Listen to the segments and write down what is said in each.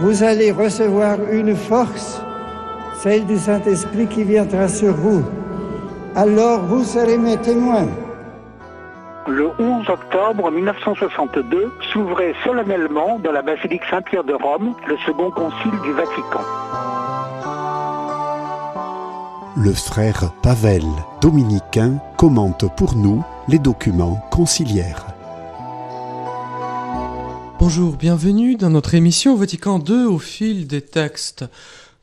vous allez recevoir une force, celle du Saint-Esprit qui viendra sur vous. Alors vous serez mes témoins. Le 11 octobre 1962 s'ouvrait solennellement dans la basilique Saint-Pierre de Rome le second concile du Vatican. Le frère Pavel, dominicain, commente pour nous les documents conciliaires. Bonjour, bienvenue dans notre émission Vatican II au fil des textes.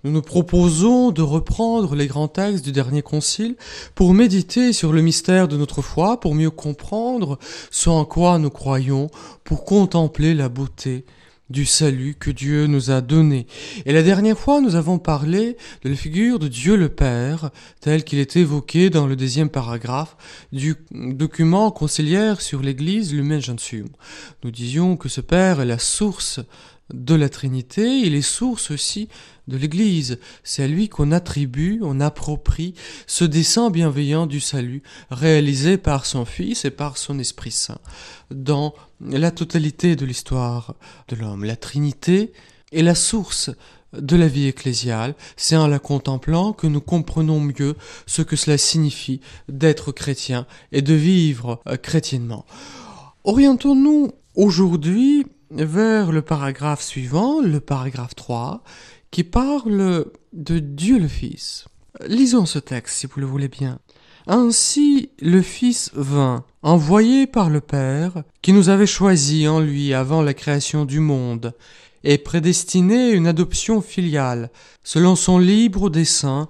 Nous nous proposons de reprendre les grands textes du dernier concile pour méditer sur le mystère de notre foi, pour mieux comprendre ce en quoi nous croyons, pour contempler la beauté du salut que Dieu nous a donné. Et la dernière fois, nous avons parlé de la figure de Dieu le Père, tel qu'il est évoqué dans le deuxième paragraphe du document conciliaire sur l'Église Lumen Gentium. Nous disions que ce Père est la source de la Trinité, il est source aussi de l'Église. C'est à lui qu'on attribue, on approprie ce dessein bienveillant du salut réalisé par son Fils et par son Esprit Saint dans la totalité de l'histoire de l'homme. La Trinité est la source de la vie ecclésiale. C'est en la contemplant que nous comprenons mieux ce que cela signifie d'être chrétien et de vivre euh, chrétiennement. Orientons-nous aujourd'hui vers le paragraphe suivant, le paragraphe 3, qui parle de Dieu le Fils. Lisons ce texte si vous le voulez bien. Ainsi le Fils vint, envoyé par le Père, qui nous avait choisis en lui avant la création du monde, et prédestiné une adoption filiale, selon son libre dessein,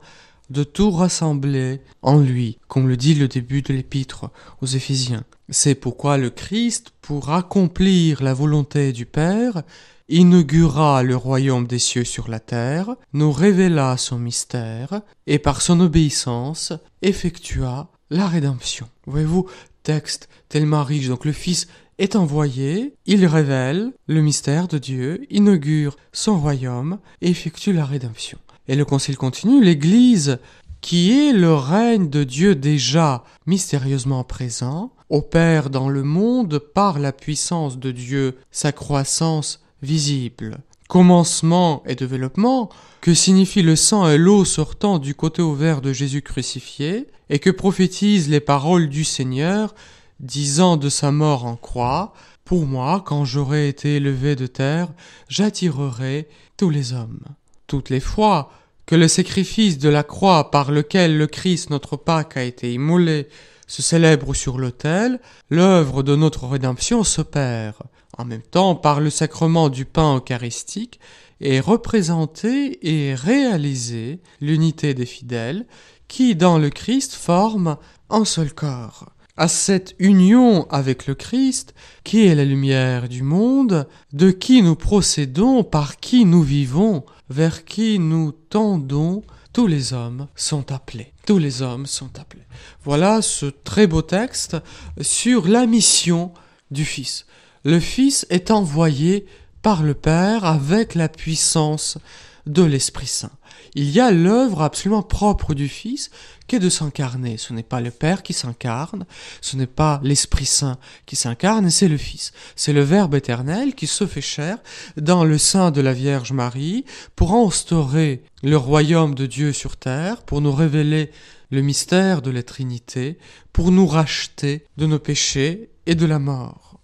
de tout rassembler en lui, comme le dit le début de l'épître aux Éphésiens. C'est pourquoi le Christ, pour accomplir la volonté du Père, inaugura le royaume des cieux sur la terre, nous révéla son mystère, et par son obéissance effectua la rédemption. Voyez-vous, texte tellement riche. Donc le Fils est envoyé, il révèle le mystère de Dieu, inaugure son royaume et effectue la rédemption. Et le Concile continue, l'Église, qui est le règne de Dieu déjà mystérieusement présent, opère dans le monde par la puissance de Dieu sa croissance visible. Commencement et développement, que signifie le sang et l'eau sortant du côté ouvert de Jésus crucifié, et que prophétisent les paroles du Seigneur, disant de sa mort en croix, Pour moi, quand j'aurai été élevé de terre, j'attirerai tous les hommes. Toutes les fois que le sacrifice de la croix par lequel le Christ notre Pâque a été immolé se célèbre sur l'autel, l'œuvre de notre rédemption s'opère. En même temps, par le sacrement du pain eucharistique, est représentée et réalisée l'unité des fidèles qui, dans le Christ, forment un seul corps à cette union avec le Christ, qui est la lumière du monde, de qui nous procédons, par qui nous vivons, vers qui nous tendons, tous les hommes sont appelés. Tous les hommes sont appelés. Voilà ce très beau texte sur la mission du Fils. Le Fils est envoyé par le Père avec la puissance de l'Esprit Saint. Il y a l'œuvre absolument propre du Fils qui est de s'incarner. Ce n'est pas le Père qui s'incarne, ce n'est pas l'Esprit Saint qui s'incarne, c'est le Fils. C'est le Verbe éternel qui se fait chair dans le sein de la Vierge Marie pour instaurer le royaume de Dieu sur terre, pour nous révéler le mystère de la Trinité, pour nous racheter de nos péchés et de la mort.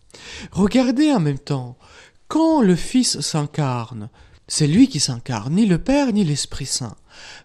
Regardez en même temps, quand le Fils s'incarne, c'est lui qui s'incarne, ni le Père ni l'Esprit Saint.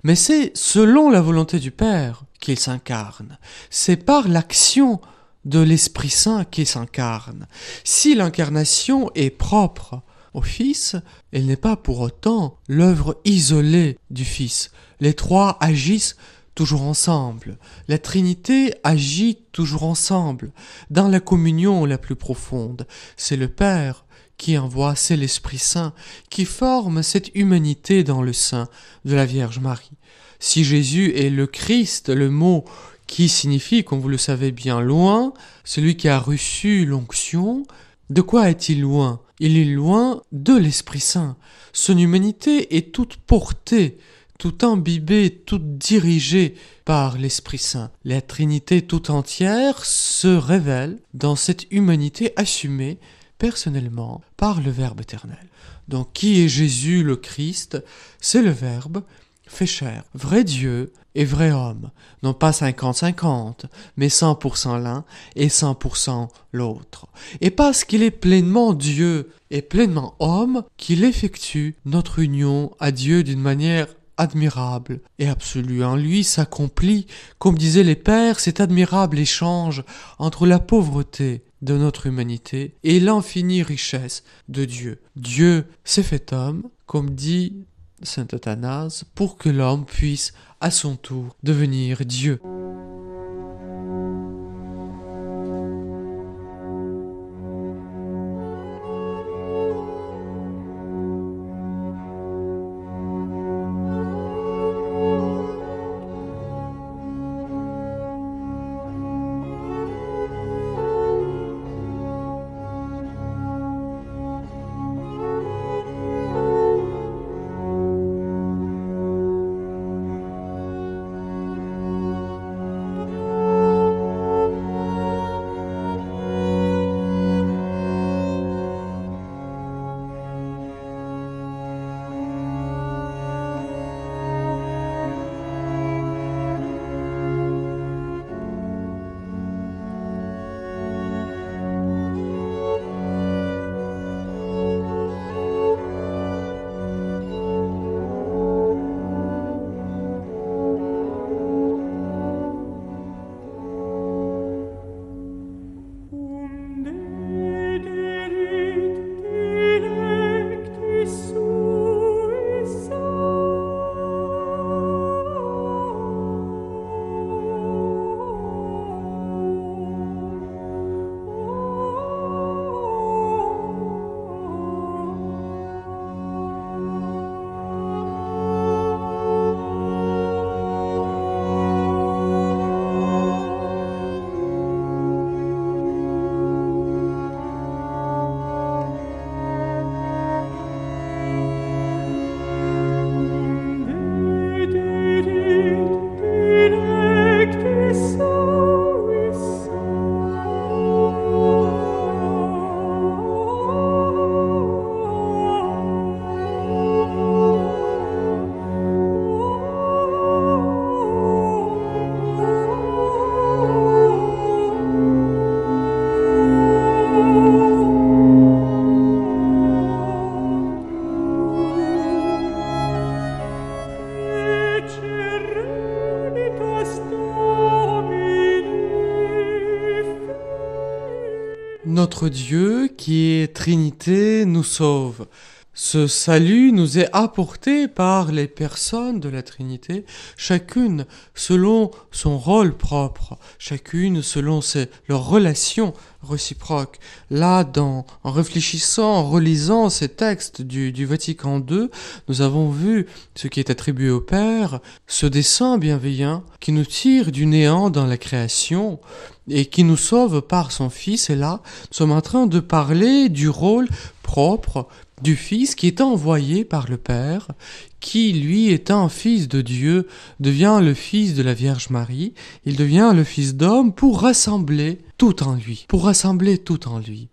Mais c'est selon la volonté du Père qu'il s'incarne. C'est par l'action de l'Esprit Saint qu'il s'incarne. Si l'incarnation est propre au Fils, elle n'est pas pour autant l'œuvre isolée du Fils. Les trois agissent toujours ensemble. La Trinité agit toujours ensemble, dans la communion la plus profonde. C'est le Père qui envoie, c'est l'Esprit Saint, qui forme cette humanité dans le sein de la Vierge Marie. Si Jésus est le Christ, le mot qui signifie, comme vous le savez bien, loin, celui qui a reçu l'onction, de quoi est-il loin? Il est loin de l'Esprit Saint. Son humanité est toute portée, toute imbibée, toute dirigée par l'Esprit Saint. La Trinité tout entière se révèle dans cette humanité assumée personnellement par le Verbe éternel. Donc qui est Jésus le Christ C'est le Verbe fait chair, vrai Dieu et vrai homme, non pas 50-50, mais 100% l'un et 100% l'autre. Et parce qu'il est pleinement Dieu et pleinement homme, qu'il effectue notre union à Dieu d'une manière admirable et absolue. En lui s'accomplit, comme disaient les pères, cet admirable échange entre la pauvreté de notre humanité et l'infinie richesse de Dieu. Dieu s'est fait homme, comme dit saint Athanase, pour que l'homme puisse à son tour devenir Dieu. Dieu qui est Trinité nous sauve. Ce salut nous est apporté par les personnes de la Trinité, chacune selon son rôle propre, chacune selon ses, leurs relations réciproques. Là, en réfléchissant, en relisant ces textes du, du Vatican II, nous avons vu ce qui est attribué au Père, ce dessein bienveillant qui nous tire du néant dans la création, et qui nous sauve par son Fils. Et là, nous sommes en train de parler du rôle propre du Fils qui est envoyé par le Père, qui, lui, étant fils de Dieu, devient le Fils de la Vierge Marie, il devient le Fils d'homme pour rassembler tout en lui, pour rassembler tout en lui.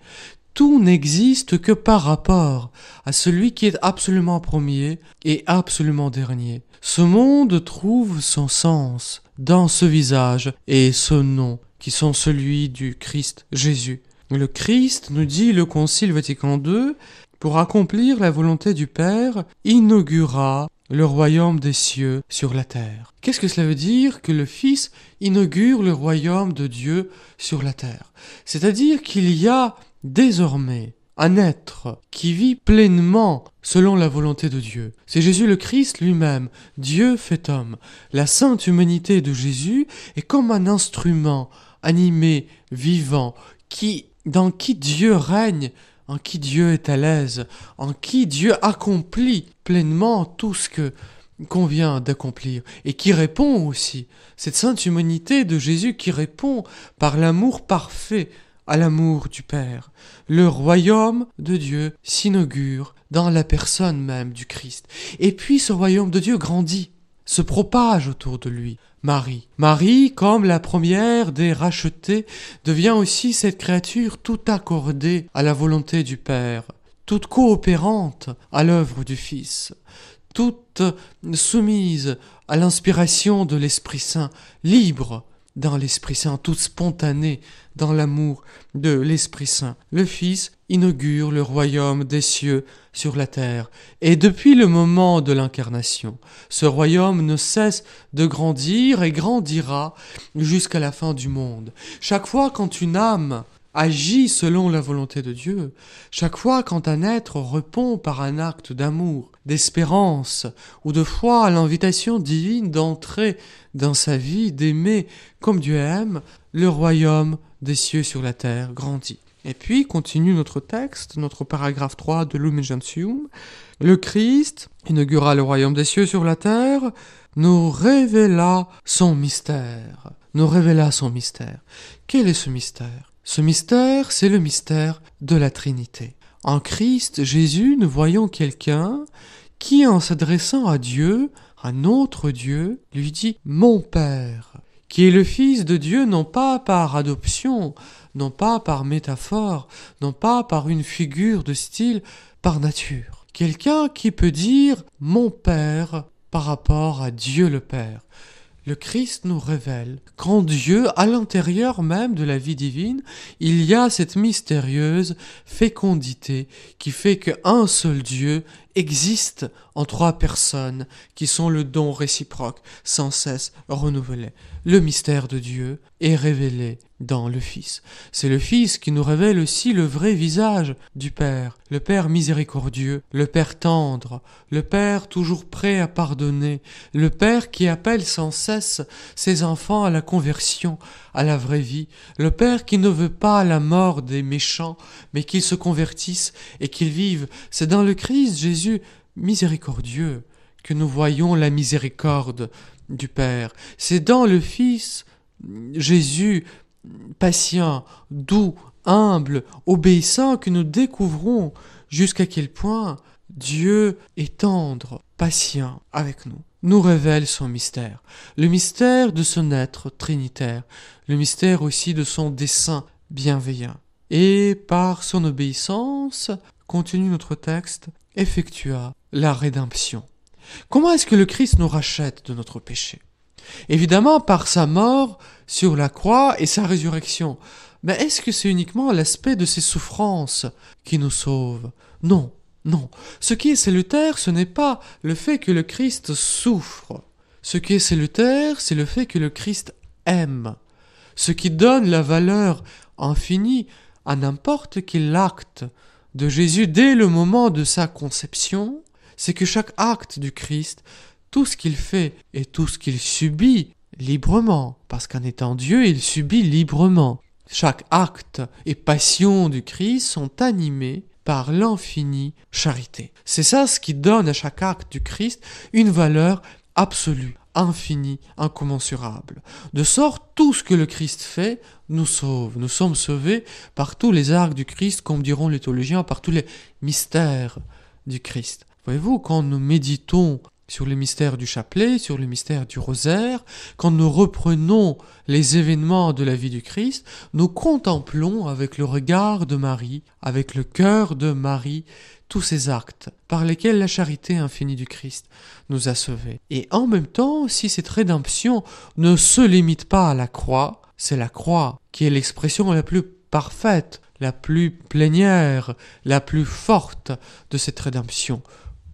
Tout n'existe que par rapport à celui qui est absolument premier et absolument dernier. Ce monde trouve son sens dans ce visage et ce nom qui sont celui du Christ Jésus. Le Christ, nous dit le Concile Vatican II, pour accomplir la volonté du Père, inaugura le royaume des cieux sur la terre. Qu'est-ce que cela veut dire que le Fils inaugure le royaume de Dieu sur la terre? C'est-à-dire qu'il y a désormais un être qui vit pleinement selon la volonté de Dieu. C'est Jésus le Christ lui-même, Dieu fait homme. La sainte humanité de Jésus est comme un instrument animé, vivant, qui, dans qui Dieu règne, en qui Dieu est à l'aise, en qui Dieu accomplit pleinement tout ce que convient d'accomplir, et qui répond aussi, cette sainte humanité de Jésus qui répond par l'amour parfait à l'amour du Père. Le royaume de Dieu s'inaugure dans la personne même du Christ. Et puis ce royaume de Dieu grandit. se propage autour de lui. Marie. Marie, comme la première des rachetés, devient aussi cette créature tout accordée à la volonté du Père, toute coopérante à l'œuvre du Fils, toute soumise à l'inspiration de l'Esprit Saint, libre dans l'Esprit Saint, toute spontanée dans l'amour de l'Esprit Saint. Le Fils inaugure le royaume des cieux sur la terre, et depuis le moment de l'incarnation, ce royaume ne cesse de grandir et grandira jusqu'à la fin du monde. Chaque fois quand une âme agit selon la volonté de Dieu, chaque fois quand un être répond par un acte d'amour, d'espérance ou de foi à l'invitation divine d'entrer dans sa vie, d'aimer comme Dieu aime, le royaume des cieux sur la terre grandit. Et puis continue notre texte, notre paragraphe 3 de Lumen Gentium. Le Christ inaugura le royaume des cieux sur la terre, nous révéla son mystère. Nous révéla son mystère. Quel est ce mystère? Ce mystère, c'est le mystère de la Trinité. En Christ Jésus, nous voyons quelqu'un qui, en s'adressant à Dieu, à notre Dieu, lui dit Mon Père, qui est le Fils de Dieu non pas par adoption, non pas par métaphore, non pas par une figure de style, par nature. Quelqu'un qui peut dire Mon Père par rapport à Dieu le Père le Christ nous révèle qu'en Dieu, à l'intérieur même de la vie divine, il y a cette mystérieuse fécondité qui fait qu'un seul Dieu existe en trois personnes qui sont le don réciproque sans cesse renouvelé. Le mystère de Dieu est révélé dans le Fils. C'est le Fils qui nous révèle aussi le vrai visage du Père, le Père miséricordieux, le Père tendre, le Père toujours prêt à pardonner, le Père qui appelle sans cesse ses enfants à la conversion, à la vraie vie, le Père qui ne veut pas la mort des méchants, mais qu'ils se convertissent et qu'ils vivent. C'est dans le Christ Jésus miséricordieux que nous voyons la miséricorde du Père. C'est dans le Fils Jésus patient, doux, humble, obéissant que nous découvrons jusqu'à quel point Dieu est tendre, patient avec nous, nous révèle son mystère, le mystère de son être trinitaire, le mystère aussi de son dessein bienveillant. Et par son obéissance, continue notre texte, effectua la rédemption. Comment est-ce que le Christ nous rachète de notre péché? Évidemment par sa mort sur la croix et sa résurrection. Mais est-ce que c'est uniquement l'aspect de ses souffrances qui nous sauve? Non, non. Ce qui est salutaire, ce n'est pas le fait que le Christ souffre. Ce qui est salutaire, c'est le fait que le Christ aime. Ce qui donne la valeur infinie à n'importe quel acte de Jésus dès le moment de sa conception, c'est que chaque acte du Christ, tout ce qu'il fait et tout ce qu'il subit librement, parce qu'en étant Dieu, il subit librement. Chaque acte et passion du Christ sont animés par l'infinie charité. C'est ça ce qui donne à chaque acte du Christ une valeur absolue, infinie, incommensurable. De sorte, tout ce que le Christ fait nous sauve. Nous sommes sauvés par tous les arcs du Christ, comme diront les théologiens, par tous les mystères du Christ. Voyez-vous, quand nous méditons sur le mystère du chapelet, sur le mystère du rosaire, quand nous reprenons les événements de la vie du Christ, nous contemplons avec le regard de Marie, avec le cœur de Marie, tous ces actes par lesquels la charité infinie du Christ nous a sauvés. Et en même temps, si cette rédemption ne se limite pas à la croix, c'est la croix qui est l'expression la plus parfaite, la plus plénière, la plus forte de cette rédemption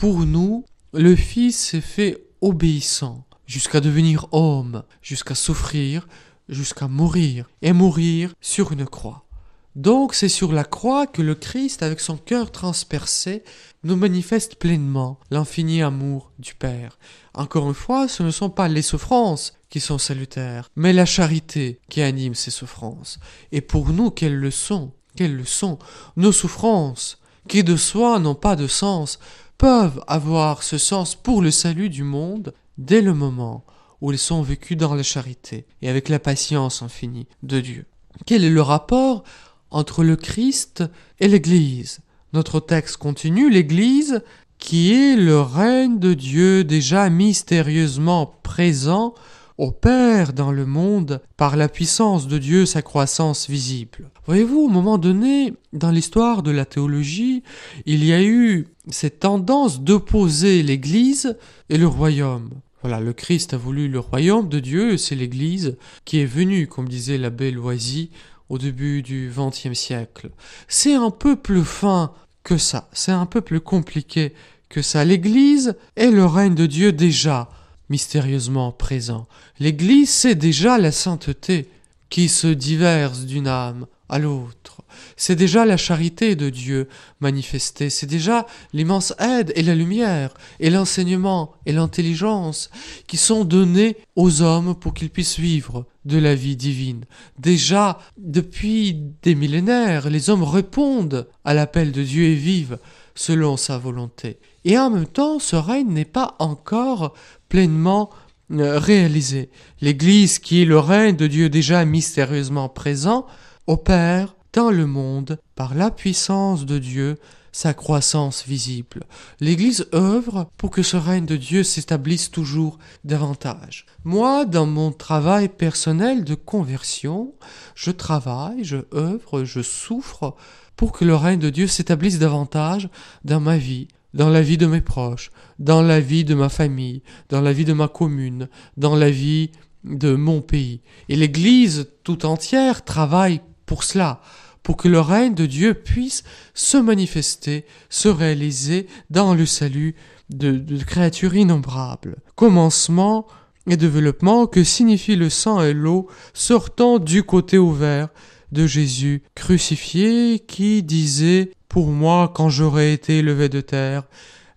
pour nous, le Fils s'est fait obéissant jusqu'à devenir homme, jusqu'à souffrir, jusqu'à mourir, et mourir sur une croix. Donc c'est sur la croix que le Christ, avec son cœur transpercé, nous manifeste pleinement l'infini amour du Père. Encore une fois, ce ne sont pas les souffrances qui sont salutaires, mais la charité qui anime ces souffrances. Et pour nous, quelles leçons Quelles leçons Nos souffrances, qui de soi n'ont pas de sens, peuvent avoir ce sens pour le salut du monde dès le moment où ils sont vécus dans la charité et avec la patience infinie de Dieu. Quel est le rapport entre le Christ et l'Église Notre texte continue, l'Église qui est le règne de Dieu déjà mystérieusement présent opère dans le monde par la puissance de Dieu sa croissance visible. Voyez-vous, au moment donné, dans l'histoire de la théologie, il y a eu cette tendance d'opposer l'Église et le royaume. Voilà, le Christ a voulu le royaume de Dieu, c'est l'Église qui est venue, comme disait l'abbé Loisy, au début du XXe siècle. C'est un peu plus fin que ça, c'est un peu plus compliqué que ça. L'Église est le règne de Dieu déjà mystérieusement présent. L'Église, c'est déjà la sainteté qui se diverse d'une âme à l'autre. C'est déjà la charité de Dieu manifestée, c'est déjà l'immense aide et la lumière et l'enseignement et l'intelligence qui sont donnés aux hommes pour qu'ils puissent vivre de la vie divine. Déjà, depuis des millénaires, les hommes répondent à l'appel de Dieu et vivent selon sa volonté. Et en même temps, ce règne n'est pas encore pleinement euh, réalisé. L'Église, qui est le règne de Dieu déjà mystérieusement présent, opère dans le monde, par la puissance de Dieu, sa croissance visible. L'Église œuvre pour que ce règne de Dieu s'établisse toujours davantage. Moi, dans mon travail personnel de conversion, je travaille, je œuvre, je souffre pour que le règne de Dieu s'établisse davantage dans ma vie, dans la vie de mes proches, dans la vie de ma famille, dans la vie de ma commune, dans la vie de mon pays. Et l'Église tout entière travaille pour cela, pour que le règne de Dieu puisse se manifester, se réaliser dans le salut de, créatures innombrables. Commencement et développement que signifie le sang et l'eau sortant du côté ouvert de Jésus crucifié qui disait Pour moi, quand j'aurai été levé de terre,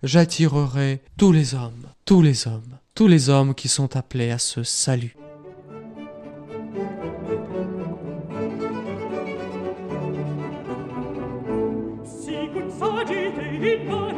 j'attirerai tous les hommes, tous les hommes, tous les hommes qui sont appelés à ce salut. in my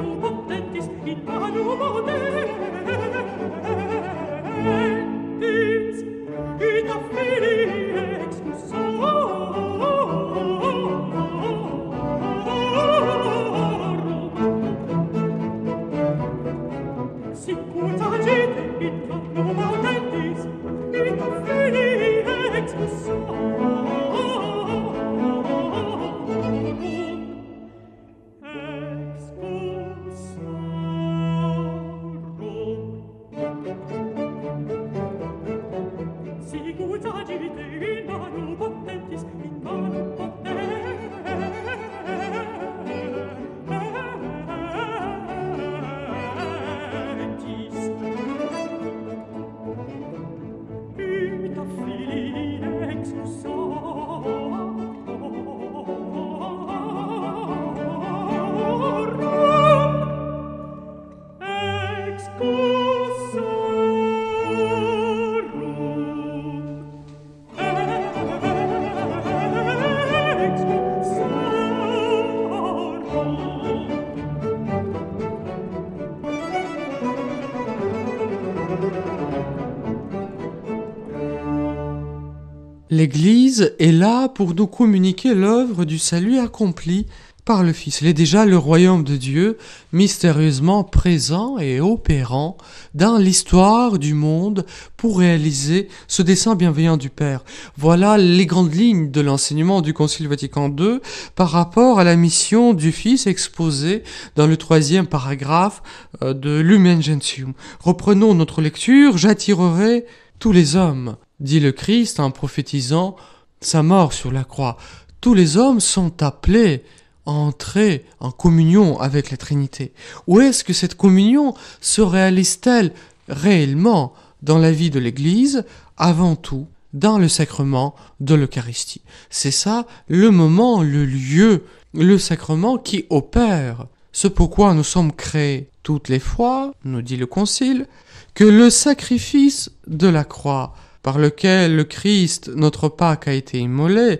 L'Église est là pour nous communiquer l'œuvre du salut accompli par le Fils. Il est déjà le royaume de Dieu, mystérieusement présent et opérant dans l'histoire du monde pour réaliser ce dessein bienveillant du Père. Voilà les grandes lignes de l'enseignement du Concile Vatican II par rapport à la mission du Fils exposée dans le troisième paragraphe euh, de Lumen Gentium. Reprenons notre lecture. J'attirerai tous les hommes dit le Christ en prophétisant sa mort sur la croix. Tous les hommes sont appelés à entrer en communion avec la Trinité. Où est-ce que cette communion se réalise-t-elle réellement dans la vie de l'Église Avant tout, dans le sacrement de l'Eucharistie? C'est ça le moment, le lieu, le sacrement qui opère. Ce pourquoi nous sommes créés toutes les fois, nous dit le Concile, que le sacrifice de la croix par lequel le Christ, notre Pâque, a été immolé,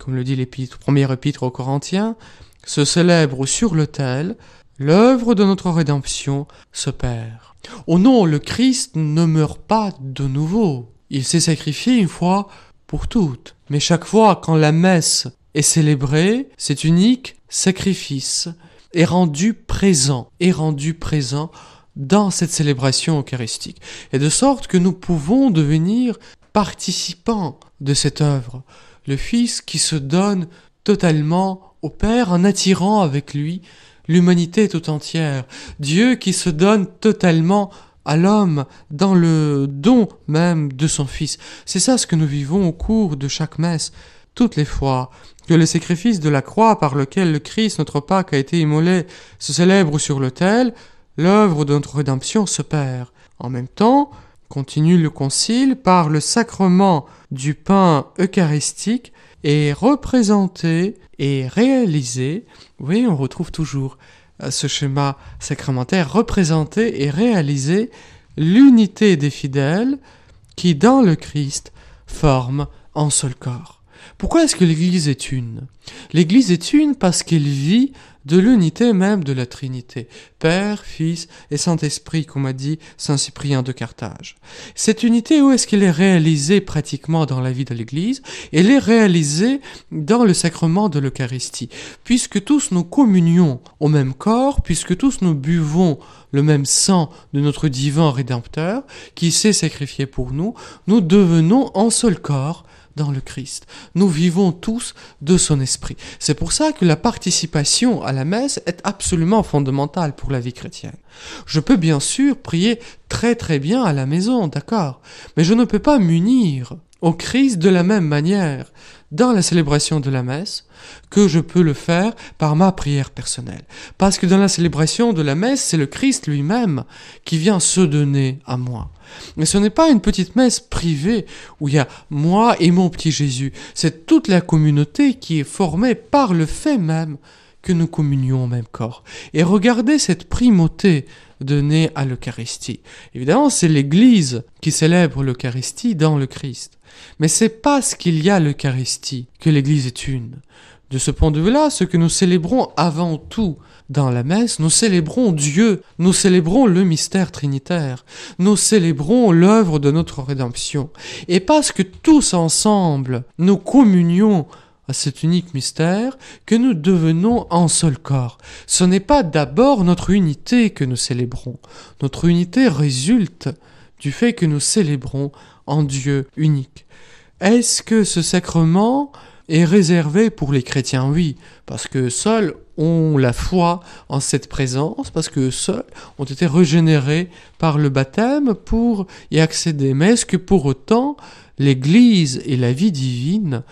comme le dit l'épître, premier épître aux Corinthiens, se célèbre sur l'autel, l'œuvre de notre rédemption se perd. Oh non, le Christ ne meurt pas de nouveau. Il s'est sacrifié une fois pour toutes. Mais chaque fois quand la messe est célébrée, cet unique sacrifice est rendu présent, est rendu présent dans cette célébration eucharistique. Et de sorte que nous pouvons devenir participants de cette œuvre. Le Fils qui se donne totalement au Père en attirant avec lui l'humanité tout entière. Dieu qui se donne totalement à l'homme dans le don même de son Fils. C'est ça ce que nous vivons au cours de chaque messe, toutes les fois que le sacrifice de la croix par lequel le Christ, notre Pâque, a été immolé, se célèbre sur l'autel, l'œuvre de notre rédemption se perd. En même temps, continue le Concile, par le sacrement du pain eucharistique, est représenté et réalisé. Oui, on retrouve toujours euh, ce schéma sacramentaire, représenté et réalisé l'unité des fidèles qui, dans le Christ, forment un seul corps. Pourquoi est-ce que l'Église est une? L'Église est une parce qu'elle vit de l'unité même de la Trinité, Père, Fils et Saint-Esprit, comme a dit Saint Cyprien de Carthage. Cette unité, où est-ce qu'elle est réalisée pratiquement dans la vie de l'Église? Elle est réalisée dans le sacrement de l'Eucharistie, puisque tous nous communions au même corps, puisque tous nous buvons le même sang de notre divin Rédempteur, qui s'est sacrifié pour nous, nous devenons un seul corps, dans le Christ. Nous vivons tous de son esprit. C'est pour ça que la participation à la messe est absolument fondamentale pour la vie chrétienne. Je peux bien sûr prier très très bien à la maison, d'accord, mais je ne peux pas m'unir au Christ de la même manière dans la célébration de la messe que je peux le faire par ma prière personnelle. Parce que dans la célébration de la messe, c'est le Christ lui-même qui vient se donner à moi. Mais ce n'est pas une petite messe privée où il y a moi et mon petit Jésus. C'est toute la communauté qui est formée par le fait même que nous communions au même corps. Et regardez cette primauté donnée à l'Eucharistie. Évidemment, c'est l'Église qui célèbre l'Eucharistie dans le Christ. Mais c'est parce qu'il y a l'Eucharistie que l'Église est une. De ce point de vue-là, ce que nous célébrons avant tout dans la messe, nous célébrons Dieu, nous célébrons le mystère trinitaire, nous célébrons l'œuvre de notre rédemption. Et parce que tous ensemble, nous communions à cet unique mystère que nous devenons un seul corps. Ce n'est pas d'abord notre unité que nous célébrons. Notre unité résulte du fait que nous célébrons en Dieu unique. Est-ce que ce sacrement est réservé pour les chrétiens? Oui, parce que seuls ont la foi en cette présence, parce que seuls ont été régénérés par le baptême pour y accéder. Mais est-ce que pour autant l'Église et la vie divine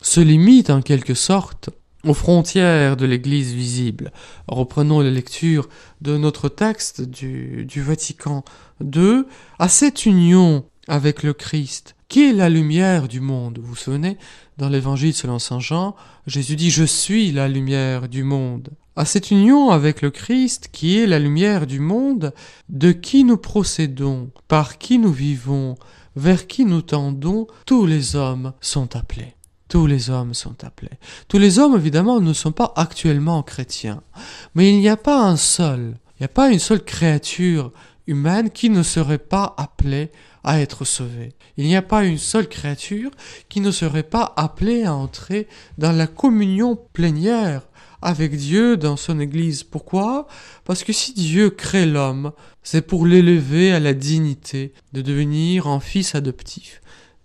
se limitent en quelque sorte aux frontières de l'Église visible. Reprenons la lecture de notre texte du, du Vatican II. À cette union avec le Christ, qui est la lumière du monde. Vous vous souvenez, dans l'évangile selon Saint Jean, Jésus dit Je suis la lumière du monde. À cette union avec le Christ, qui est la lumière du monde, de qui nous procédons, par qui nous vivons, vers qui nous tendons, tous les hommes sont appelés. Tous les hommes sont appelés. Tous les hommes, évidemment, ne sont pas actuellement chrétiens. Mais il n'y a pas un seul, il n'y a pas une seule créature humaine qui ne serait pas appelée à être sauvé. Il n'y a pas une seule créature qui ne serait pas appelée à entrer dans la communion plénière avec Dieu dans son Église. Pourquoi? Parce que si Dieu crée l'homme, c'est pour l'élever à la dignité de devenir un fils adoptif,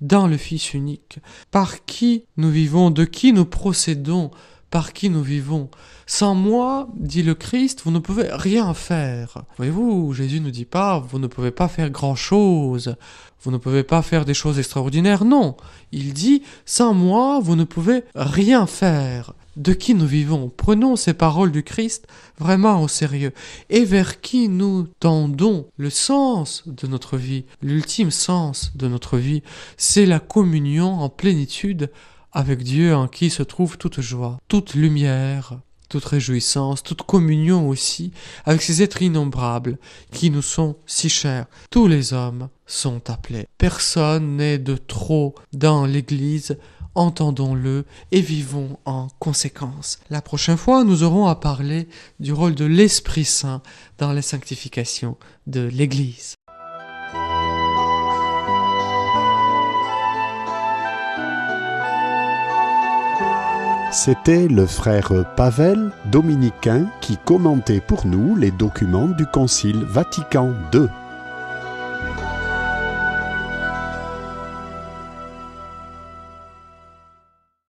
dans le Fils unique, par qui nous vivons, de qui nous procédons, par qui nous vivons. Sans moi, dit le Christ, vous ne pouvez rien faire. Voyez-vous, Jésus ne dit pas, vous ne pouvez pas faire grand-chose, vous ne pouvez pas faire des choses extraordinaires, non. Il dit, sans moi, vous ne pouvez rien faire. De qui nous vivons? Prenons ces paroles du Christ vraiment au sérieux. Et vers qui nous tendons le sens de notre vie, l'ultime sens de notre vie, c'est la communion en plénitude avec Dieu en qui se trouve toute joie, toute lumière, toute réjouissance, toute communion aussi avec ces êtres innombrables qui nous sont si chers. Tous les hommes sont appelés. Personne n'est de trop dans l'Église. Entendons-le et vivons en conséquence. La prochaine fois, nous aurons à parler du rôle de l'Esprit Saint dans la sanctification de l'Église. C'était le frère Pavel, dominicain, qui commentait pour nous les documents du Concile Vatican II.